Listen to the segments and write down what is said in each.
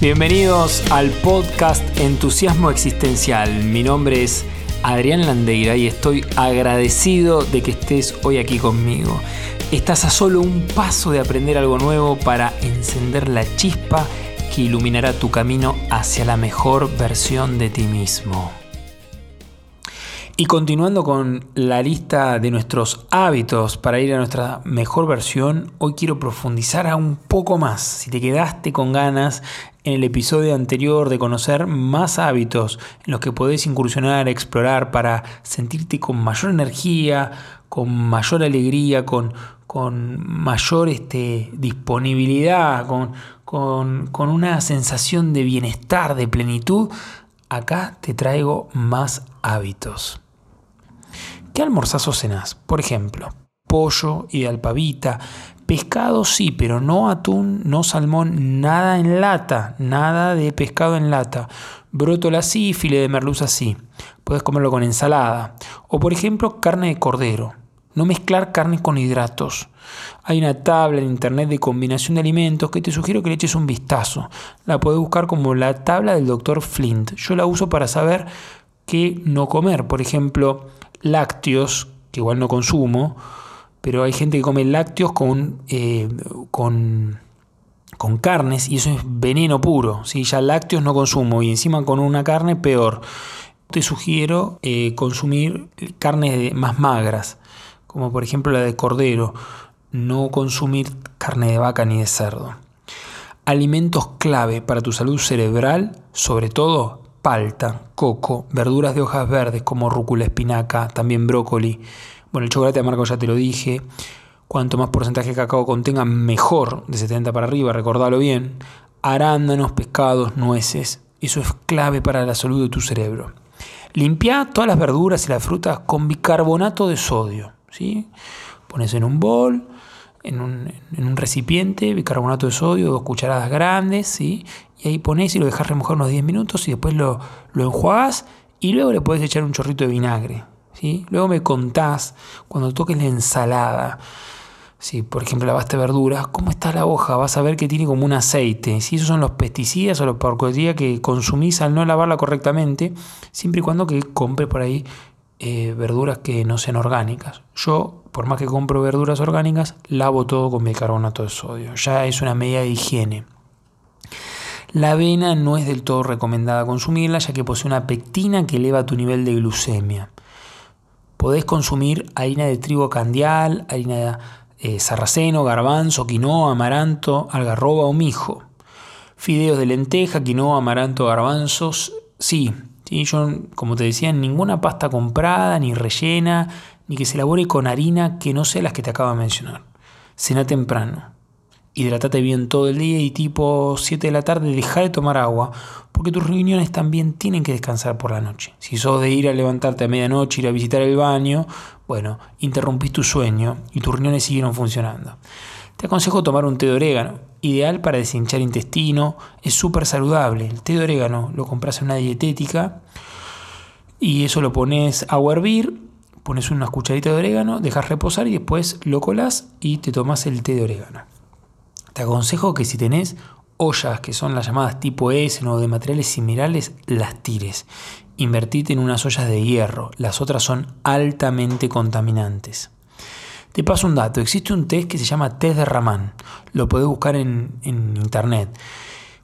Bienvenidos al podcast Entusiasmo Existencial. Mi nombre es Adrián Landeira y estoy agradecido de que estés hoy aquí conmigo. Estás a solo un paso de aprender algo nuevo para encender la chispa que iluminará tu camino hacia la mejor versión de ti mismo. Y continuando con la lista de nuestros hábitos para ir a nuestra mejor versión, hoy quiero profundizar un poco más. Si te quedaste con ganas en el episodio anterior de conocer más hábitos en los que podés incursionar, explorar para sentirte con mayor energía, con mayor alegría, con, con mayor este, disponibilidad, con, con, una sensación de bienestar, de plenitud, acá te traigo más hábitos. ¿Qué almorzás o cenás? Por ejemplo, pollo y alpavita, pescado sí, pero no atún, no salmón, nada en lata, nada de pescado en lata. Brótola sí, file de merluza sí. Puedes comerlo con ensalada. O por ejemplo, carne de cordero. No mezclar carne con hidratos. Hay una tabla en internet de combinación de alimentos que te sugiero que le eches un vistazo. La puedes buscar como la tabla del doctor Flint. Yo la uso para saber qué no comer. Por ejemplo, lácteos, que igual no consumo, pero hay gente que come lácteos con, eh, con, con, carnes y eso es veneno puro. ¿sí? Ya lácteos no consumo y encima con una carne peor. Te sugiero eh, consumir carnes más magras, como por ejemplo la de cordero, no consumir carne de vaca ni de cerdo. Alimentos clave para tu salud cerebral, sobre todo palta, coco, verduras de hojas verdes como rúcula, espinaca, también brócoli. Bueno, el chocolate amargo ya te lo dije. Cuanto más porcentaje de cacao contenga, mejor, de 70 para arriba, recordalo bien. Arándanos, pescados, nueces. Eso es clave para la salud de tu cerebro. Limpia todas las verduras y las frutas con bicarbonato de sodio. ¿sí? Pones en un bol, en un, recipiente, bicarbonato de sodio, dos cucharadas grandes, ¿sí? y ahí pones y lo dejas remojar unos 10 minutos y después lo, lo enjuagas y luego le puedes echar un chorrito de vinagre. Luego me contás cuando toques la ensalada. Si, por ejemplo, lavaste verduras, ¿cómo está la hoja? Vas a ver que tiene como un aceite. Si esos son los pesticidas o los porquería que consumís al no lavarla correctamente, siempre y cuando que compre por ahí eh, verduras que no sean orgánicas. Yo, por más que compro verduras orgánicas, lavo todo con bicarbonato de sodio. Ya es una medida de higiene. La avena no es del todo recomendada consumirla ya que posee una pectina que eleva tu nivel de glucemia. Podés consumir harina de trigo candial, harina de eh, sarraceno, garbanzo, quinoa, amaranto, algarroba o mijo. Fideos de lenteja, quinoa, amaranto, garbanzos, sí. ¿sí? Yo, como te decía, ninguna pasta comprada, ni rellena, ni que se elabore con harina que no sea las que te acabo de mencionar. Cena temprano hidratate bien todo el día y tipo 7 de la tarde deja de tomar agua, porque tus reuniones también tienen que descansar por la noche. Si sos de ir a levantarte a medianoche, ir a visitar el baño, bueno, interrumpís tu sueño y tus reuniones siguieron funcionando. Te aconsejo tomar un té de orégano, ideal para deshinchar intestino, es súper saludable. El té de orégano lo compras en una dietética y eso lo pones a hervir, pones unas cucharitas de orégano, dejas reposar y después lo colas y te tomas el té de orégano. Te aconsejo que si tenés ollas que son las llamadas tipo S o de materiales similares, las tires. Invertite en unas ollas de hierro, las otras son altamente contaminantes. Te paso un dato, existe un test que se llama test de Raman, lo podés buscar en, en internet.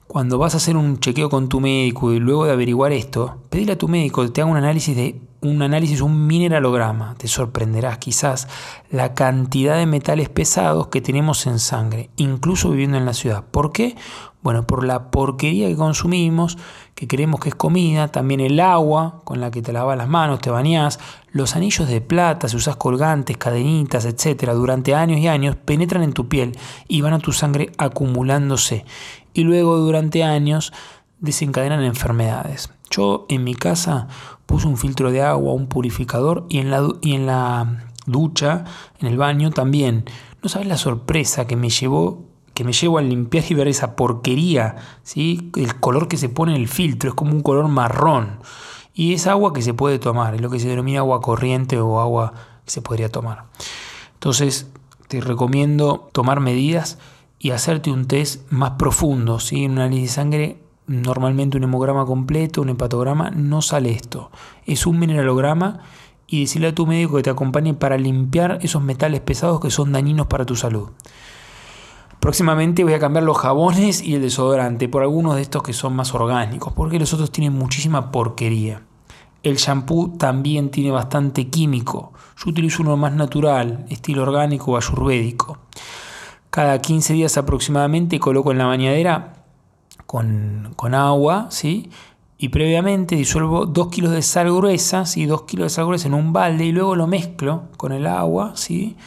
Cuando vas a hacer un chequeo con tu médico y luego de averiguar esto, pedile a tu médico que te haga un análisis de un análisis, un mineralograma. Te sorprenderás quizás la cantidad de metales pesados que tenemos en sangre, incluso viviendo en la ciudad. ¿Por qué? Bueno, por la porquería que consumimos, que creemos que es comida, también el agua con la que te lavas las manos, te bañás, los anillos de plata, si usas colgantes, cadenitas, etcétera, durante años y años penetran en tu piel y van a tu sangre acumulándose y luego durante años desencadenan enfermedades. Yo en mi casa puse un filtro de agua, un purificador y en la, y en la ducha, en el baño también. No sabes la sorpresa que me llevó que me llevo al limpiar y ver esa porquería, ¿sí? el color que se pone en el filtro es como un color marrón y es agua que se puede tomar, es lo que se denomina agua corriente o agua que se podría tomar. Entonces te recomiendo tomar medidas y hacerte un test más profundo, ¿sí? un análisis de sangre normalmente un hemograma completo, un hepatograma, no sale esto. Es un mineralograma y decirle a tu médico que te acompañe para limpiar esos metales pesados que son dañinos para tu salud. Próximamente voy a cambiar los jabones y el desodorante por algunos de estos que son más orgánicos, porque los otros tienen muchísima porquería. El shampoo también tiene bastante químico. Yo utilizo uno más natural, estilo orgánico o ayurvédico. Cada 15 días aproximadamente coloco en la bañadera con, agua, ¿sí? Y previamente disuelvo 2 kilos de sal gruesa, ¿sí? 2 kilos de sal gruesa en un balde y luego lo mezclo con el agua, ¿sí?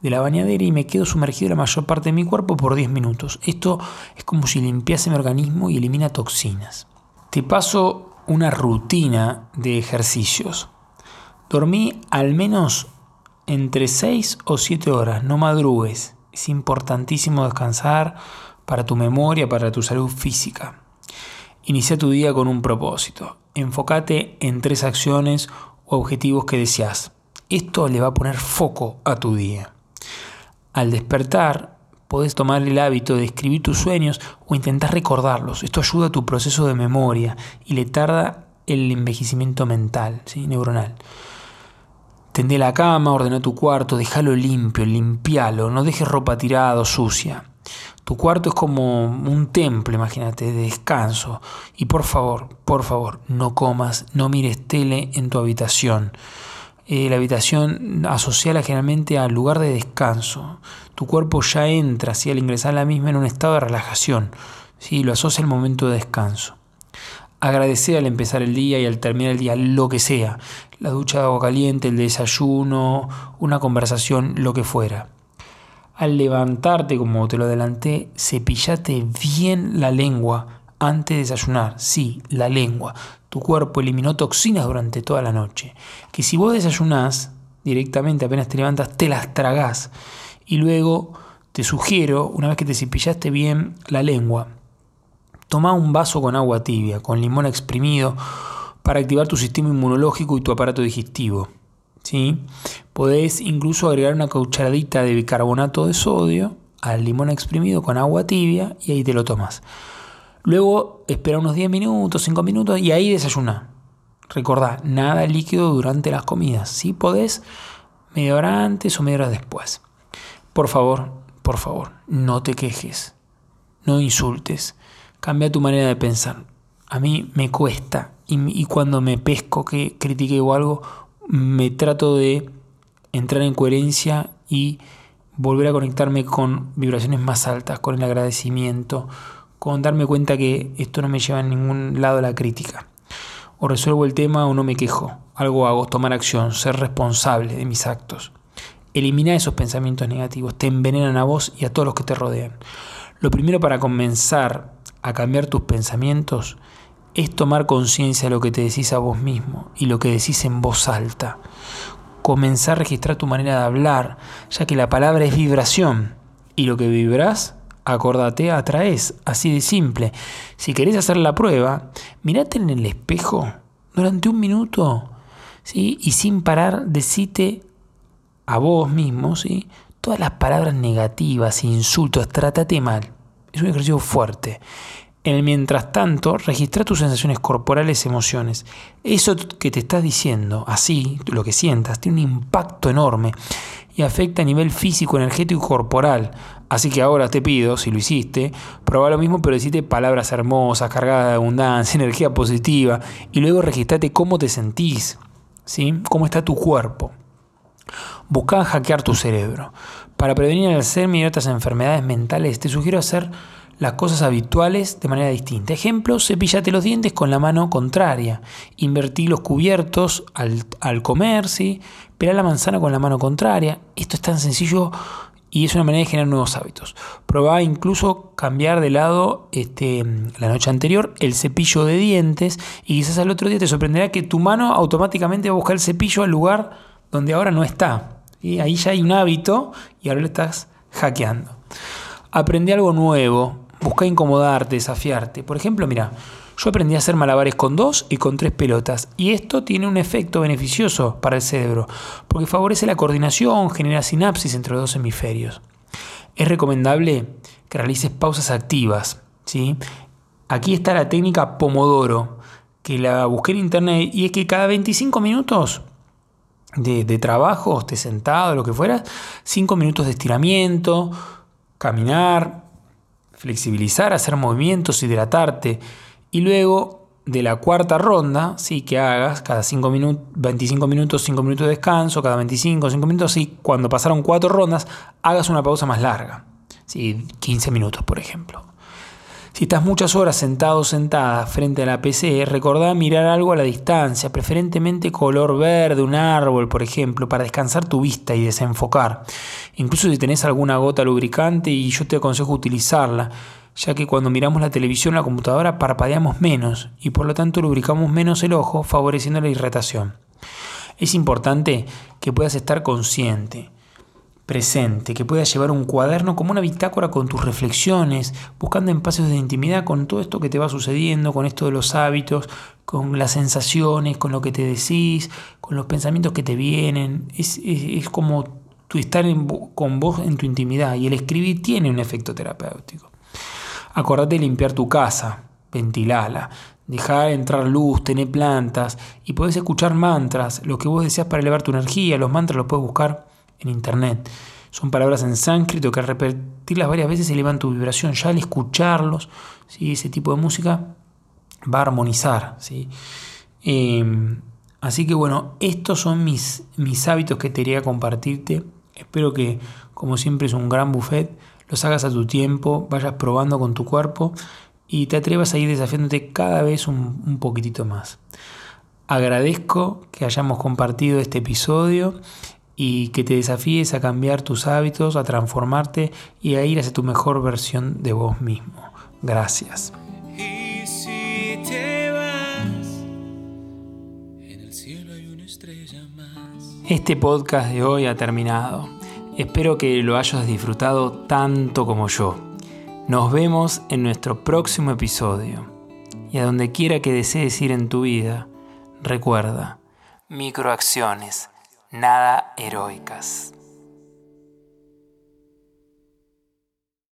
de la bañadera y me quedo sumergido la mayor parte de mi cuerpo por 10 minutos. Esto es como si limpiase mi organismo y elimina toxinas. Te paso una rutina de ejercicios. Dormí al menos entre 6 o 7 horas, no madrugues. Es importantísimo descansar para tu memoria, para tu salud física. Inicia tu día con un propósito. Enfócate en tres acciones o objetivos que deseas. Esto le va a poner foco a tu día. Al despertar, podés tomar el hábito de escribir tus sueños o intentar recordarlos. Esto ayuda a tu proceso de memoria y le tarda el envejecimiento mental, ¿sí? neuronal. Tendé la cama, ordena tu cuarto, déjalo limpio, limpialo, no dejes ropa tirada o sucia. Tu cuarto es como un templo, imagínate, de descanso. Y por favor, por favor, no comas, no mires tele en tu habitación. Eh, la habitación asociada generalmente al lugar de descanso. Tu cuerpo ya entra, si al ingresar a la misma, en un estado de relajación. ¿sí? Lo asocia al momento de descanso. Agradecer al empezar el día y al terminar el día, lo que sea. La ducha de agua caliente, el desayuno, una conversación, lo que fuera. Al levantarte, como te lo adelanté, cepillate bien la lengua antes de desayunar. Sí, la lengua tu cuerpo eliminó toxinas durante toda la noche. Que si vos desayunás directamente, apenas te levantas, te las tragás. Y luego te sugiero, una vez que te cepillaste bien la lengua, toma un vaso con agua tibia, con limón exprimido, para activar tu sistema inmunológico y tu aparato digestivo. ¿Sí? Podés incluso agregar una cucharadita de bicarbonato de sodio al limón exprimido con agua tibia y ahí te lo tomas. Luego espera unos 10 minutos, 5 minutos y ahí desayuna. Recordá, nada líquido durante las comidas. Si podés, media hora antes o media hora después. Por favor, por favor, no te quejes. No insultes. Cambia tu manera de pensar. A mí me cuesta y, cuando me pesco que critique o algo, me trato de entrar en coherencia y volver a conectarme con vibraciones más altas, con el agradecimiento, con darme cuenta que esto no me lleva a ningún lado a la crítica. O resuelvo el tema o no me quejo. Algo hago, tomar acción, ser responsable de mis actos. Elimina esos pensamientos negativos, te envenenan a vos y a todos los que te rodean. Lo primero para comenzar a cambiar tus pensamientos es tomar conciencia de lo que te decís a vos mismo y lo que decís en voz alta. Comenzar a registrar tu manera de hablar, ya que la palabra es vibración y lo que vibras acordate, atraes, así de simple. Si querés hacer la prueba, mirate en el espejo durante un minuto, ¿sí? Y sin parar, decite a vos mismo, ¿sí? Todas las palabras negativas, insultos, trátate mal. Es un ejercicio fuerte. En el mientras tanto, registra tus sensaciones corporales, emociones. Eso que te estás diciendo, así, lo que sientas, tiene un impacto enorme y afecta a nivel físico, energético y corporal. Así que ahora te pido, si lo hiciste, prueba lo mismo, pero decite palabras hermosas, cargadas de abundancia, energía positiva, y luego registrate cómo te sentís, ¿sí? cómo está tu cuerpo. Busca hackear tu cerebro. Para prevenir el Alzheimer y otras enfermedades mentales, te sugiero hacer las cosas habituales de manera distinta. Ejemplo, cepillate los dientes con la mano contraria. Invertí los cubiertos al, al comer, ¿sí? la manzana con la mano contraria. Esto es tan sencillo y es una manera de generar nuevos hábitos. Probá incluso cambiar de lado este, la noche anterior el cepillo de dientes y quizás al otro día te sorprenderá que tu mano automáticamente va a buscar el cepillo al lugar donde ahora no está. y Ahí ya hay un hábito y ahora lo estás hackeando. Aprende algo nuevo, busca incomodarte, desafiarte. Por ejemplo, mira, yo aprendí a hacer malabares con dos y con tres pelotas y esto tiene un efecto beneficioso para el cerebro porque favorece la coordinación, genera sinapsis entre los dos hemisferios. Es recomendable que realices pausas activas, ¿sí? aquí está la técnica Pomodoro, que la busqué en internet y es que cada 25 minutos de, trabajo, esté sentado, lo que fuera, 5 minutos de estiramiento, caminar, flexibilizar, hacer movimientos, hidratarte y luego de la cuarta ronda, sí, que hagas cada 5 minutos, 25 minutos, 5 minutos de descanso, cada 25, 5 minutos, sí, cuando pasaron cuatro rondas, hagas una pausa más larga, sí, 15 minutos, por ejemplo. Si estás muchas horas sentado o sentada frente a la PC, recordá mirar algo a la distancia, preferentemente color verde, un árbol, por ejemplo, para descansar tu vista y desenfocar. Incluso si tenés alguna gota lubricante y yo te aconsejo utilizarla, ya que cuando miramos la televisión o la computadora parpadeamos menos y por lo tanto lubricamos menos el ojo, favoreciendo la irritación. Es importante que puedas estar consciente presente, que puedas llevar un cuaderno como una bitácora con tus reflexiones, buscando espacios de intimidad con todo esto que te va sucediendo, con esto de los hábitos, con las sensaciones, con lo que te decís, con los pensamientos que te vienen. Es, como tu estar con vos en tu intimidad y el escribir tiene un efecto terapéutico. Acordate de limpiar tu casa, ventilala, dejar entrar luz, tener plantas y podés escuchar mantras, lo que vos deseas para elevar tu energía, los mantras los puedes buscar en internet. Son palabras en sánscrito que al repetirlas varias veces elevan tu vibración. Ya al escucharlos, ¿sí? ese tipo de música va a armonizar. ¿sí? Em, así que bueno, estos son mis, mis hábitos que te quería compartirte. Espero que, como siempre, es un gran buffet. Los hagas a tu tiempo, vayas probando con tu cuerpo y te atrevas a ir desafiándote cada vez un, un poquitito más. Agradezco que hayamos compartido este episodio y que te desafíes a cambiar tus hábitos, a transformarte y a ir hacia tu mejor versión de vos mismo. Gracias. Este podcast de hoy ha terminado. Espero que lo hayas disfrutado tanto como yo. Nos vemos en nuestro próximo episodio. Y a donde quiera que desees ir en tu vida, recuerda, microacciones nada heroicas.